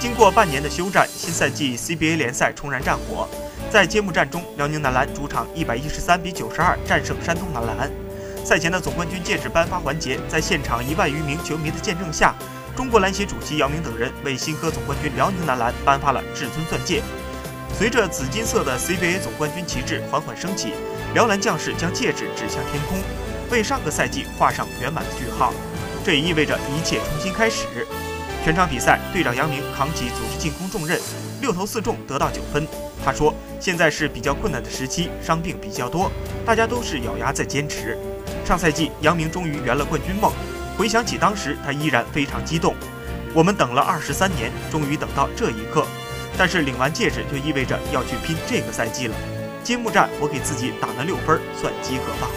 经过半年的休战，新赛季 CBA 联赛重燃战火。在揭幕战中，辽宁男篮主场一百一十三比九十二战胜山东男篮。赛前的总冠军戒指颁发环节，在现场一万余名球迷的见证下，中国篮协主席姚明等人为新科总冠军辽宁男篮颁发了至尊钻戒。随着紫金色的 CBA 总冠军旗帜缓缓升起，辽篮将士将戒指指向天空，为上个赛季画上圆满的句号。这也意味着一切重新开始。全场比赛，队长杨明扛起组织进攻重任，六投四中，得到九分。他说：“现在是比较困难的时期，伤病比较多，大家都是咬牙在坚持。上赛季，杨明终于圆了冠军梦。回想起当时，他依然非常激动。我们等了二十三年，终于等到这一刻。但是领完戒指就意味着要去拼这个赛季了。揭幕战，我给自己打了六分，算及格吧。”